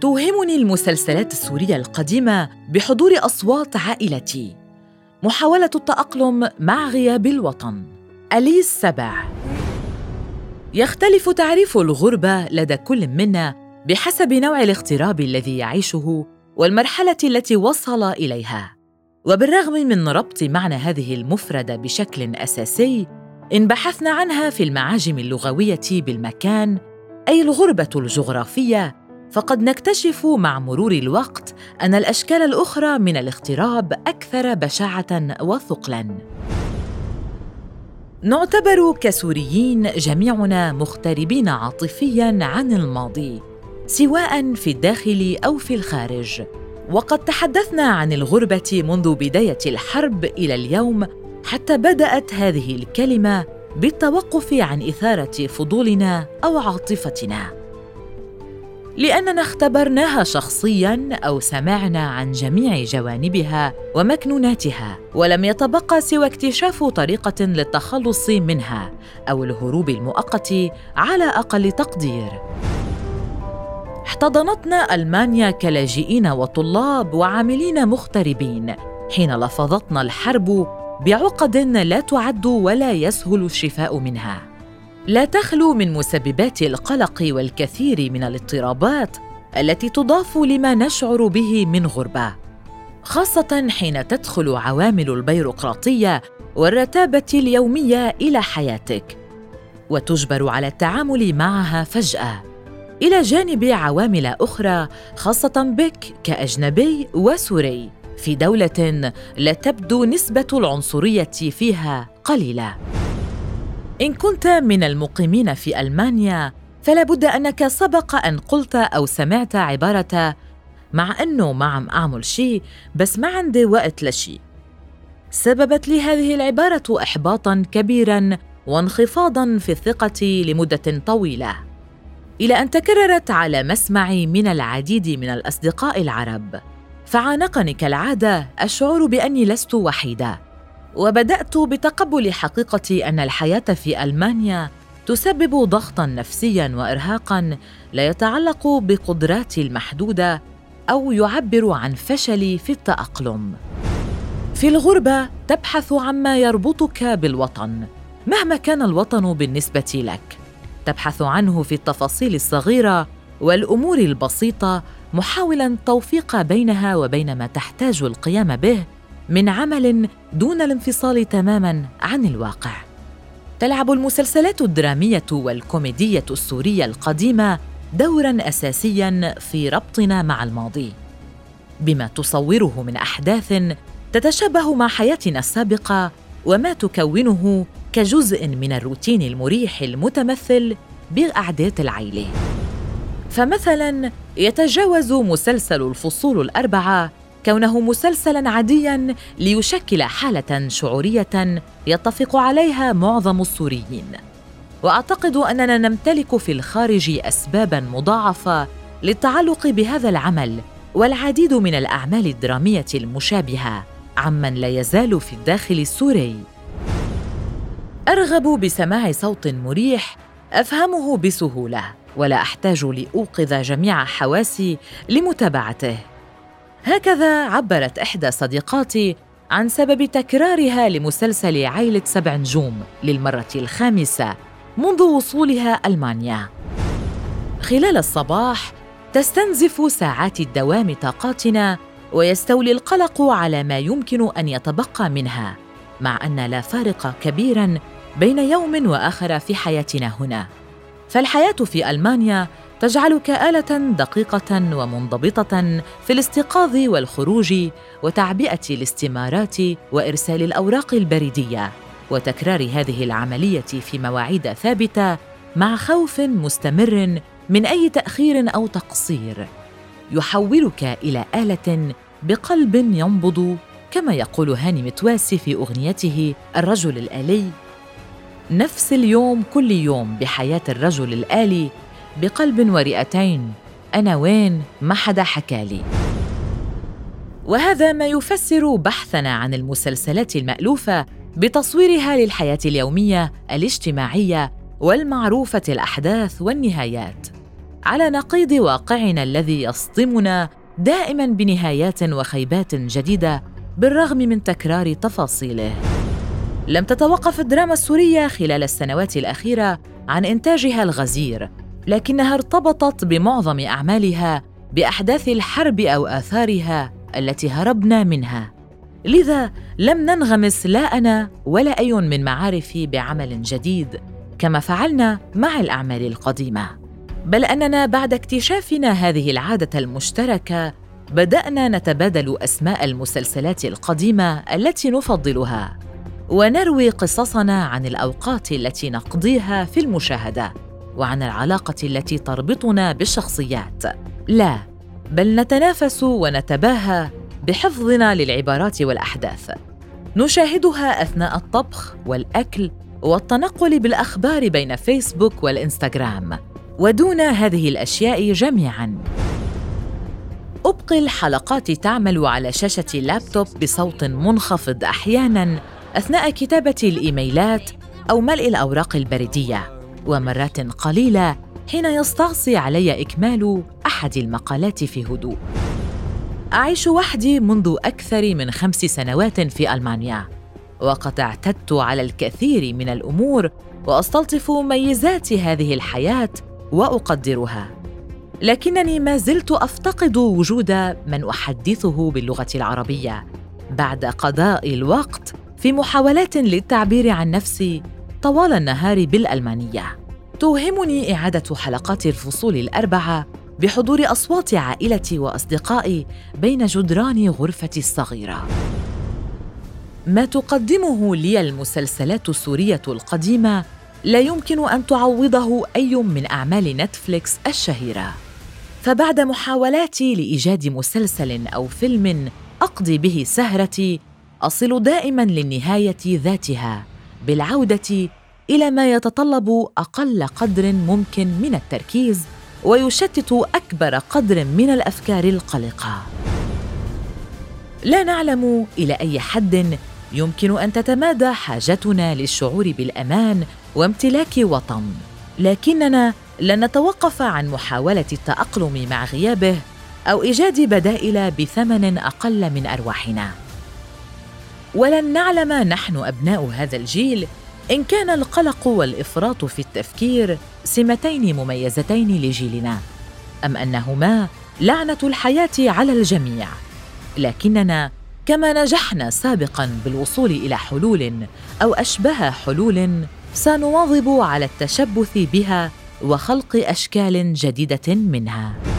توهمني المسلسلات السورية القديمة بحضور أصوات عائلتي. محاولة التأقلم مع غياب الوطن. أليس سبع. يختلف تعريف الغربة لدى كل منا بحسب نوع الاغتراب الذي يعيشه والمرحلة التي وصل إليها. وبالرغم من ربط معنى هذه المفردة بشكل أساسي إن بحثنا عنها في المعاجم اللغوية بالمكان أي الغربة الجغرافية فقد نكتشف مع مرور الوقت أن الأشكال الأخرى من الاغتراب أكثر بشاعة وثقلا. نعتبر كسوريين جميعنا مغتربين عاطفيا عن الماضي سواء في الداخل أو في الخارج. وقد تحدثنا عن الغربة منذ بداية الحرب إلى اليوم حتى بدأت هذه الكلمة بالتوقف عن إثارة فضولنا أو عاطفتنا. لأننا اختبرناها شخصيا أو سمعنا عن جميع جوانبها ومكنوناتها ولم يتبقى سوى اكتشاف طريقة للتخلص منها أو الهروب المؤقت على أقل تقدير. احتضنتنا ألمانيا كلاجئين وطلاب وعاملين مغتربين حين لفظتنا الحرب بعقد لا تعد ولا يسهل الشفاء منها. لا تخلو من مسببات القلق والكثير من الاضطرابات التي تضاف لما نشعر به من غربة خاصة حين تدخل عوامل البيروقراطية والرتابة اليومية إلى حياتك وتجبر على التعامل معها فجأة. إلى جانب عوامل أخرى خاصة بك كأجنبي وسوري في دولة لا تبدو نسبة العنصرية فيها قليلة. إن كنت من المقيمين في ألمانيا فلا بد أنك سبق أن قلت أو سمعت عبارة مع أنه ما عم أعمل شيء بس ما عندي وقت لشيء سببت لي هذه العبارة إحباطاً كبيراً وانخفاضاً في الثقة لمدة طويلة. إلى أن تكررت على مسمعي من العديد من الأصدقاء العرب. فعانقني كالعادة الشعور بأني لست وحيدة. وبدأت بتقبل حقيقة أن الحياة في ألمانيا تسبب ضغطا نفسيا وارهاقا لا يتعلق بقدراتي المحدودة أو يعبر عن فشلي في التأقلم. في الغربة تبحث عما يربطك بالوطن مهما كان الوطن بالنسبة لك. تبحث عنه في التفاصيل الصغيرة والأمور البسيطة محاولا التوفيق بينها وبين ما تحتاج القيام به من عمل دون الانفصال تماما عن الواقع. تلعب المسلسلات الدرامية والكوميدية السورية القديمة دورا اساسيا في ربطنا مع الماضي. بما تصوره من أحداث تتشابه مع حياتنا السابقة وما تكونه كجزء من الروتين المريح المتمثل بأعداد العيله فمثلا يتجاوز مسلسل الفصول الأربعة كونه مسلسلا عاديا ليشكل حالة شعورية يتفق عليها معظم السوريين. وأعتقد أننا نمتلك في الخارج اسبابا مضاعفة للتعلق بهذا العمل والعديد من الأعمال الدرامية المشابهة عمن لا يزال في الداخل السوري. أرغب بسماع صوت مريح أفهمه بسهولة ولا أحتاج لأوقظ جميع حواسي لمتابعته. هكذا عبرت إحدى صديقاتي عن سبب تكرارها لمسلسل عائلة سبع نجوم للمرة الخامسة منذ وصولها ألمانيا. خلال الصباح تستنزف ساعات الدوام طاقاتنا ويستولي القلق على ما يمكن أن يتبقى منها، مع أن لا فارق كبيراً بين يوم وآخر في حياتنا هنا. فالحياة في ألمانيا تجعلك آلة دقيقة ومنضبطة في الاستيقاظ والخروج وتعبئة الاستمارات وإرسال الأوراق البريدية وتكرار هذه العملية في مواعيد ثابتة مع خوف مستمر من أي تأخير أو تقصير. يحولك إلى آلة بقلب ينبض كما يقول هاني متواسي في أغنيته الرجل الآلي. نفس اليوم كل يوم بحياة الرجل الآلي بقلب ورئتين. أنا وين؟ ما حدا حكالي وهذا ما يفسر بحثنا عن المسلسلات المألوفة بتصويرها للحياة اليومية الاجتماعية والمعروفة الأحداث والنهايات. على نقيض واقعنا الذي يصدمنا دائما بنهايات وخيبات جديدة بالرغم من تكرار تفاصيله. لم تتوقف الدراما السورية خلال السنوات الأخيرة عن إنتاجها الغزير. لكنها ارتبطت بمعظم أعمالها بأحداث الحرب أو آثارها التي هربنا منها. لذا لم ننغمس لا أنا ولا أي من معارفي بعمل جديد كما فعلنا مع الأعمال القديمة. بل أننا بعد اكتشافنا هذه العادة المشتركة بدأنا نتبادل أسماء المسلسلات القديمة التي نفضلها ونروي قصصنا عن الأوقات التي نقضيها في المشاهدة. وعن العلاقة التي تربطنا بالشخصيات. لا بل نتنافس ونتباهى بحفظنا للعبارات والأحداث. نشاهدها أثناء الطبخ والأكل والتنقل بالأخبار بين فيسبوك والإنستغرام. ودون هذه الأشياء جميعا. أبقي الحلقات تعمل على شاشة اللابتوب بصوت منخفض أحيانا أثناء كتابة الإيميلات أو ملء الأوراق البريدية. ومرات قليلة حين يستعصي علي إكمال أحد المقالات في هدوء. أعيش وحدي منذ أكثر من خمس سنوات في ألمانيا وقد اعتدت على الكثير من الأمور وأستلطف ميزات هذه الحياة وأقدرها. لكنني ما زلت أفتقد وجود من أحدثه باللغة العربية بعد قضاء الوقت في محاولات للتعبير عن نفسي طوال النهار بالألمانية. توهمني إعادة حلقات الفصول الأربعة بحضور أصوات عائلتي وأصدقائي بين جدران غرفتي الصغيرة. ما تقدمه لي المسلسلات السورية القديمة لا يمكن أن تعوضه أي من أعمال نتفليكس الشهيرة. فبعد محاولاتي لإيجاد مسلسل أو فيلم أقضي به سهرتي أصل دائما للنهاية ذاتها. بالعودة إلى ما يتطلب أقل قدر ممكن من التركيز ويشتت أكبر قدر من الأفكار القلقة. لا نعلم إلى أي حد يمكن أن تتمادى حاجتنا للشعور بالأمان وامتلاك وطن لكننا لن نتوقف عن محاولة التأقلم مع غيابه أو إيجاد بدائل بثمن أقل من أرواحنا. ولن نعلم نحن أبناء هذا الجيل إن كان القلق والإفراط في التفكير سمتين مميزتين لجيلنا أم أنهما لعنة الحياة على الجميع. لكننا كما نجحنا سابقا بالوصول إلى حلول أو أشبه حلول سنواظب على التشبث بها وخلق أشكال جديدة منها.